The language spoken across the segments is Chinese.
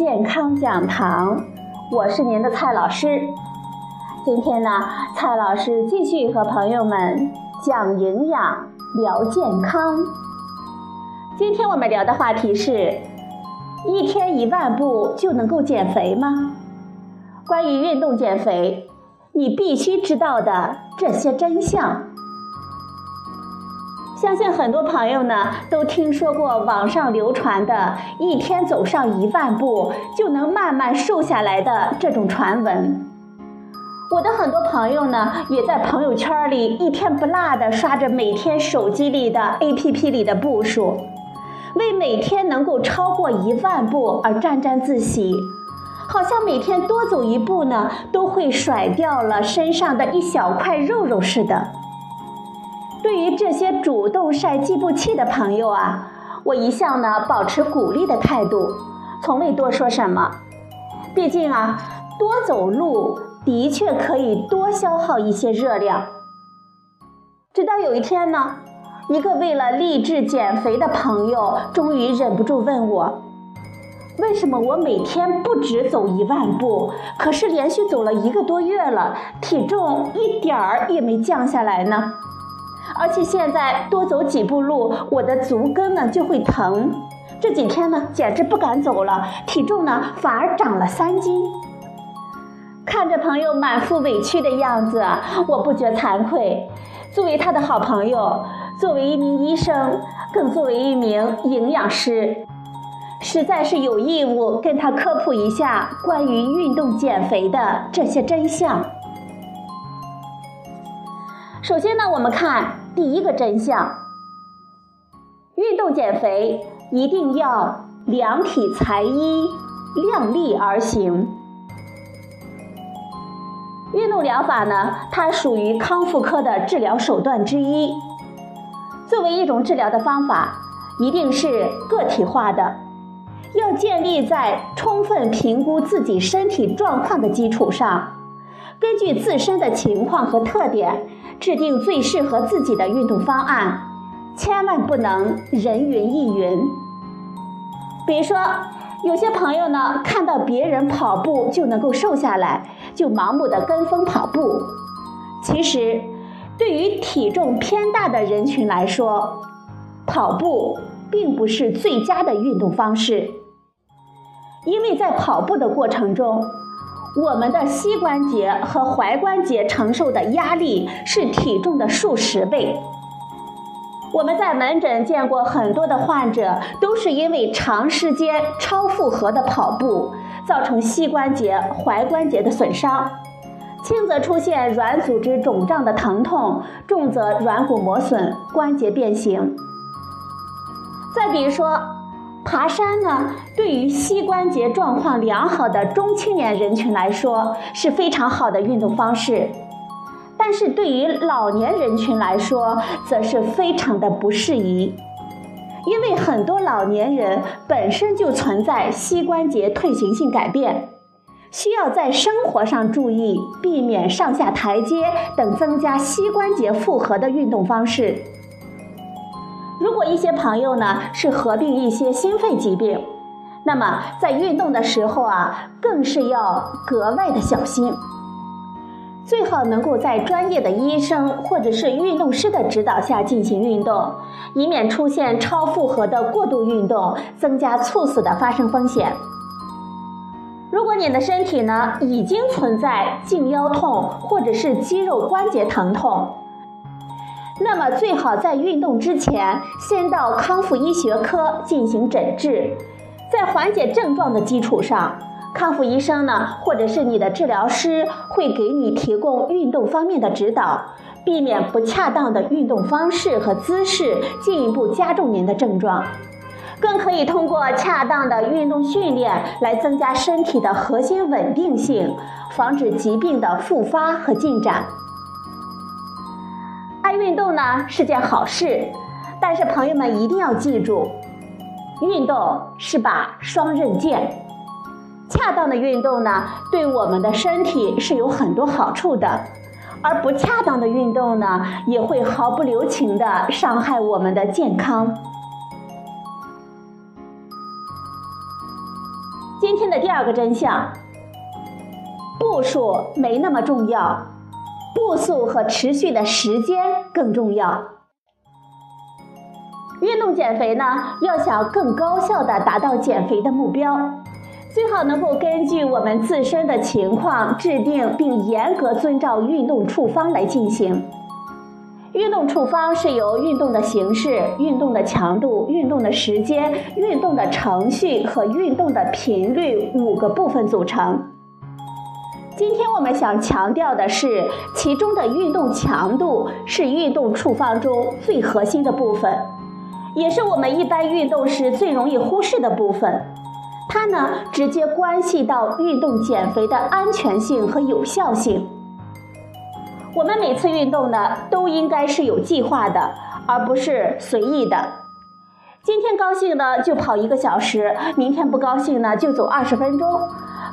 健康讲堂，我是您的蔡老师。今天呢，蔡老师继续和朋友们讲营养、聊健康。今天我们聊的话题是：一天一万步就能够减肥吗？关于运动减肥，你必须知道的这些真相。相信很多朋友呢都听说过网上流传的一天走上一万步就能慢慢瘦下来的这种传闻。我的很多朋友呢也在朋友圈里一天不落的刷着每天手机里的 APP 里的步数，为每天能够超过一万步而沾沾自喜，好像每天多走一步呢都会甩掉了身上的一小块肉肉似的。对于这些主动晒计步器的朋友啊，我一向呢保持鼓励的态度，从未多说什么。毕竟啊，多走路的确可以多消耗一些热量。直到有一天呢，一个为了励志减肥的朋友终于忍不住问我：为什么我每天不止走一万步，可是连续走了一个多月了，体重一点儿也没降下来呢？而且现在多走几步路，我的足跟呢就会疼。这几天呢，简直不敢走了，体重呢反而长了三斤。看着朋友满腹委屈的样子，我不觉惭愧。作为他的好朋友，作为一名医生，更作为一名营养师，实在是有义务跟他科普一下关于运动减肥的这些真相。首先呢，我们看。第一个真相：运动减肥一定要量体裁衣，量力而行。运动疗法呢，它属于康复科的治疗手段之一。作为一种治疗的方法，一定是个体化的，要建立在充分评估自己身体状况的基础上。根据自身的情况和特点，制定最适合自己的运动方案，千万不能人云亦云。比如说，有些朋友呢，看到别人跑步就能够瘦下来，就盲目的跟风跑步。其实，对于体重偏大的人群来说，跑步并不是最佳的运动方式，因为在跑步的过程中。我们的膝关节和踝关节承受的压力是体重的数十倍。我们在门诊见过很多的患者，都是因为长时间超负荷的跑步，造成膝关节、踝关节的损伤，轻则出现软组织肿胀的疼痛，重则软骨磨损、关节变形。再比如说。爬山呢，对于膝关节状况良好的中青年人群来说是非常好的运动方式，但是对于老年人群来说，则是非常的不适宜，因为很多老年人本身就存在膝关节退行性改变，需要在生活上注意，避免上下台阶等增加膝关节负荷的运动方式。如果一些朋友呢是合并一些心肺疾病，那么在运动的时候啊，更是要格外的小心，最好能够在专业的医生或者是运动师的指导下进行运动，以免出现超负荷的过度运动，增加猝死的发生风险。如果你的身体呢已经存在颈腰痛或者是肌肉关节疼痛，那么最好在运动之前，先到康复医学科进行诊治，在缓解症状的基础上，康复医生呢，或者是你的治疗师会给你提供运动方面的指导，避免不恰当的运动方式和姿势进一步加重您的症状，更可以通过恰当的运动训练来增加身体的核心稳定性，防止疾病的复发和进展。爱运动呢是件好事，但是朋友们一定要记住，运动是把双刃剑。恰当的运动呢，对我们的身体是有很多好处的，而不恰当的运动呢，也会毫不留情的伤害我们的健康。今天的第二个真相，步数没那么重要，步速和持续的时间更重要。运动减肥呢，要想更高效的达到减肥的目标，最好能够根据我们自身的情况制定并严格遵照运动处方来进行。运动处方是由运动的形式、运动的强度、运动的时间、运动的程序和运动的频率五个部分组成。今天我们想强调的是，其中的运动强度是运动处方中最核心的部分。也是我们一般运动时最容易忽视的部分，它呢直接关系到运动减肥的安全性和有效性。我们每次运动呢都应该是有计划的，而不是随意的。今天高兴呢就跑一个小时，明天不高兴呢就走二十分钟，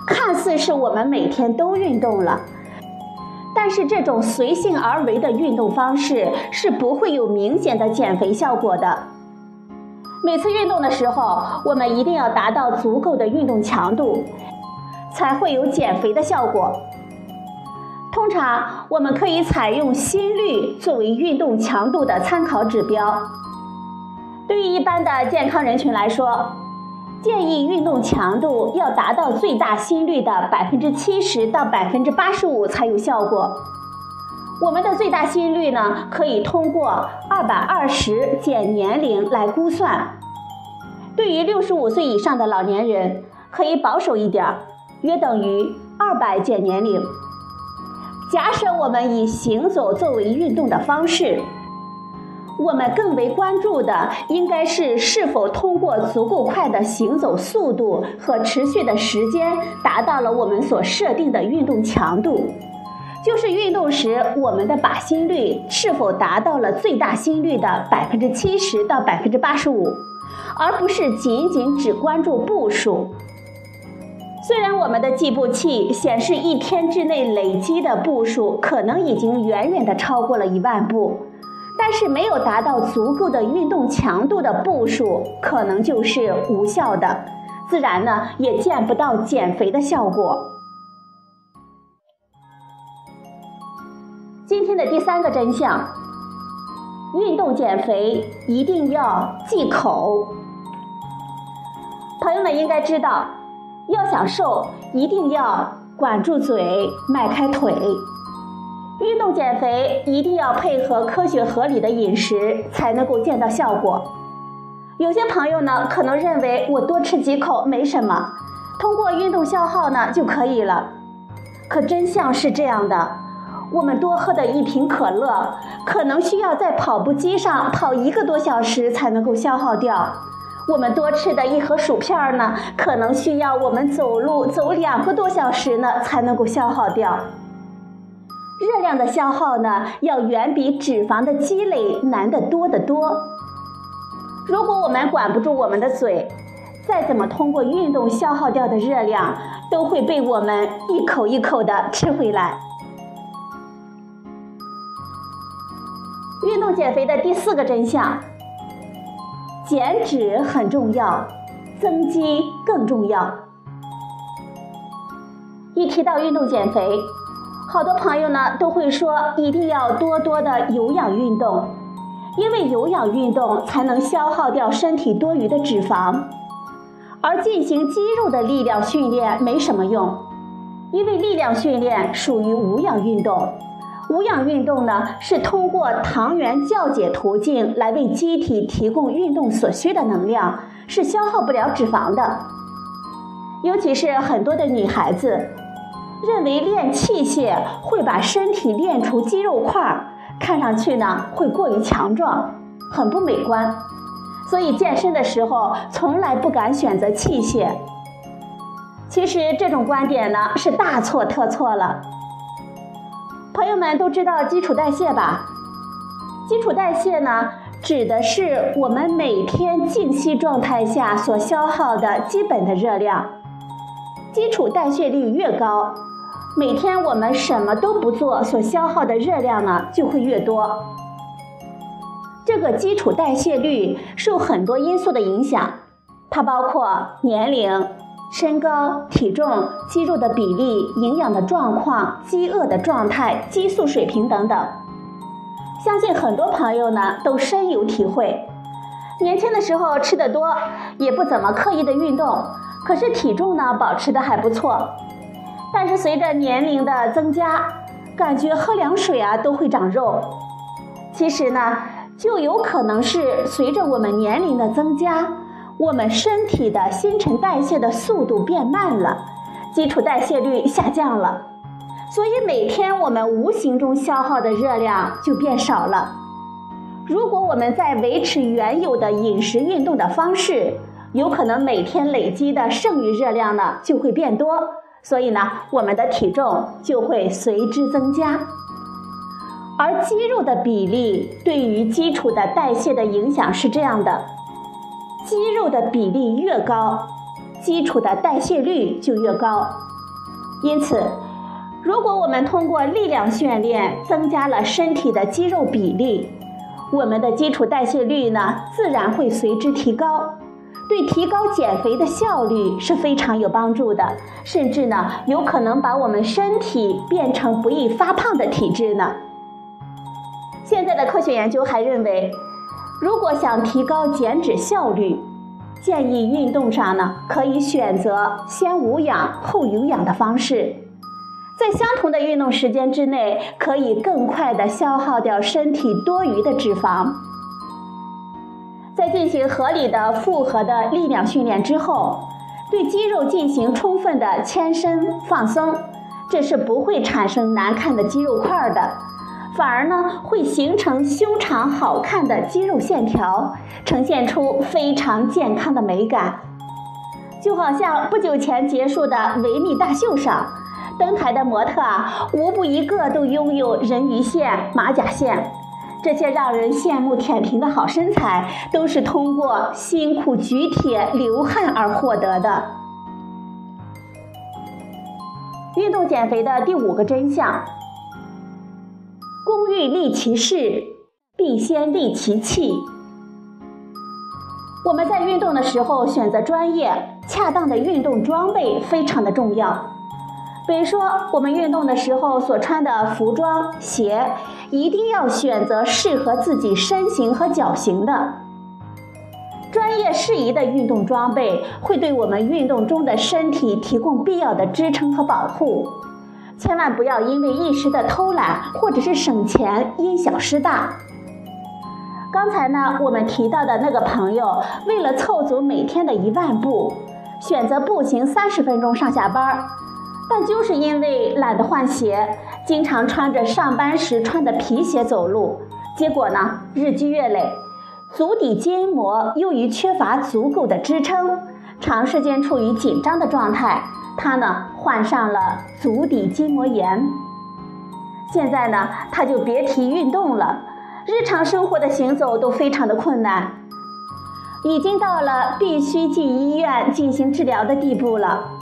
看似是我们每天都运动了，但是这种随性而为的运动方式是不会有明显的减肥效果的。每次运动的时候，我们一定要达到足够的运动强度，才会有减肥的效果。通常，我们可以采用心率作为运动强度的参考指标。对于一般的健康人群来说，建议运动强度要达到最大心率的百分之七十到百分之八十五才有效果。我们的最大心率呢，可以通过二百二十减年龄来估算。对于六十五岁以上的老年人，可以保守一点儿，约等于二百减年龄。假设我们以行走作为运动的方式，我们更为关注的应该是是否通过足够快的行走速度和持续的时间，达到了我们所设定的运动强度。就是运动时我们的靶心率是否达到了最大心率的百分之七十到百分之八十五，而不是仅仅只关注步数。虽然我们的计步器显示一天之内累积的步数可能已经远远的超过了一万步，但是没有达到足够的运动强度的步数可能就是无效的，自然呢也见不到减肥的效果。今天的第三个真相：运动减肥一定要忌口。朋友们应该知道，要想瘦，一定要管住嘴，迈开腿。运动减肥一定要配合科学合理的饮食，才能够见到效果。有些朋友呢，可能认为我多吃几口没什么，通过运动消耗呢就可以了。可真相是这样的。我们多喝的一瓶可乐，可能需要在跑步机上跑一个多小时才能够消耗掉；我们多吃的一盒薯片呢，可能需要我们走路走两个多小时呢才能够消耗掉。热量的消耗呢，要远比脂肪的积累难得多得多。如果我们管不住我们的嘴，再怎么通过运动消耗掉的热量，都会被我们一口一口的吃回来。运动减肥的第四个真相：减脂很重要，增肌更重要。一提到运动减肥，好多朋友呢都会说一定要多多的有氧运动，因为有氧运动才能消耗掉身体多余的脂肪，而进行肌肉的力量训练没什么用，因为力量训练属于无氧运动。无氧运动呢，是通过糖原酵解途径来为机体提供运动所需的能量，是消耗不了脂肪的。尤其是很多的女孩子，认为练器械会把身体练出肌肉块，看上去呢会过于强壮，很不美观，所以健身的时候从来不敢选择器械。其实这种观点呢是大错特错了。朋友们都知道基础代谢吧？基础代谢呢，指的是我们每天静息状态下所消耗的基本的热量。基础代谢率越高，每天我们什么都不做所消耗的热量呢就会越多。这个基础代谢率受很多因素的影响，它包括年龄、身高、体重、肌肉的比例、营养的状况、饥饿的状态、激素水平等等。相信很多朋友呢都深有体会。年轻的时候吃的多，也不怎么刻意的运动，可是体重呢保持的还不错。但是随着年龄的增加，感觉喝凉水啊都会长肉。其实呢，就有可能是随着我们年龄的增加。我们身体的新陈代谢的速度变慢了，基础代谢率下降了，所以每天我们无形中消耗的热量就变少了。如果我们在维持原有的饮食运动的方式，有可能每天累积的剩余热量呢就会变多，所以呢，我们的体重就会随之增加。而肌肉的比例对于基础的代谢的影响是这样的。肌肉的比例越高，基础的代谢率就越高。因此，如果我们通过力量训练增加了身体的肌肉比例，我们的基础代谢率呢自然会随之提高，对提高减肥的效率是非常有帮助的，甚至呢有可能把我们身体变成不易发胖的体质呢。现在的科学研究还认为。如果想提高减脂效率，建议运动上呢可以选择先无氧后有氧的方式，在相同的运动时间之内，可以更快的消耗掉身体多余的脂肪。在进行合理的复合的力量训练之后，对肌肉进行充分的牵伸放松，这是不会产生难看的肌肉块的。反而呢，会形成修长好看的肌肉线条，呈现出非常健康的美感。就好像不久前结束的维密大秀上，登台的模特啊，无不一个都拥有人鱼线、马甲线，这些让人羡慕舔屏的好身材，都是通过辛苦举铁、流汗而获得的。运动减肥的第五个真相。工欲利其事，必先利其器。我们在运动的时候选择专业、恰当的运动装备非常的重要。比如说，我们运动的时候所穿的服装、鞋，一定要选择适合自己身形和脚型的。专业适宜的运动装备会对我们运动中的身体提供必要的支撑和保护。千万不要因为一时的偷懒或者是省钱因小失大。刚才呢，我们提到的那个朋友，为了凑足每天的一万步，选择步行三十分钟上下班，但就是因为懒得换鞋，经常穿着上班时穿的皮鞋走路，结果呢，日积月累，足底筋膜由于缺乏足够的支撑，长时间处于紧张的状态。他呢患上了足底筋膜炎，现在呢他就别提运动了，日常生活的行走都非常的困难，已经到了必须进医院进行治疗的地步了。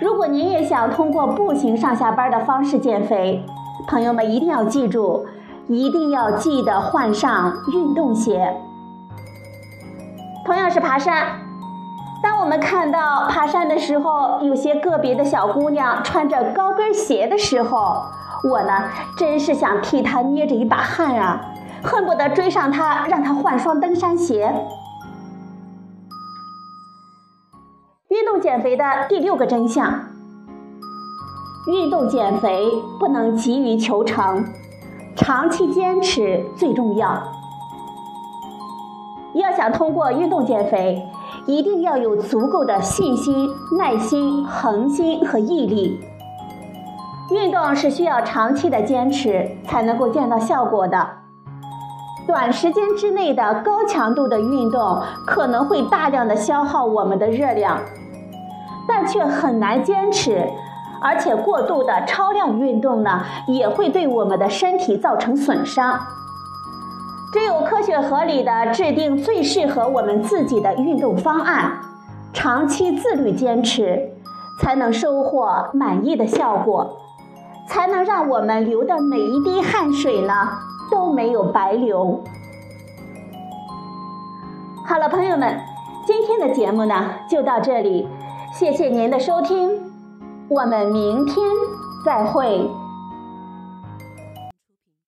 如果您也想通过步行上下班的方式减肥，朋友们一定要记住，一定要记得换上运动鞋。同样是爬山。当我们看到爬山的时候，有些个别的小姑娘穿着高跟鞋的时候，我呢真是想替她捏着一把汗啊，恨不得追上她，让她换双登山鞋。运动减肥的第六个真相：运动减肥不能急于求成，长期坚持最重要。要想通过运动减肥。一定要有足够的信心、耐心、恒心和毅力。运动是需要长期的坚持才能够见到效果的。短时间之内的高强度的运动可能会大量的消耗我们的热量，但却很难坚持。而且过度的超量运动呢，也会对我们的身体造成损伤。只有科学合理的制定最适合我们自己的运动方案，长期自律坚持，才能收获满意的效果，才能让我们流的每一滴汗水呢都没有白流。好了，朋友们，今天的节目呢就到这里，谢谢您的收听，我们明天再会。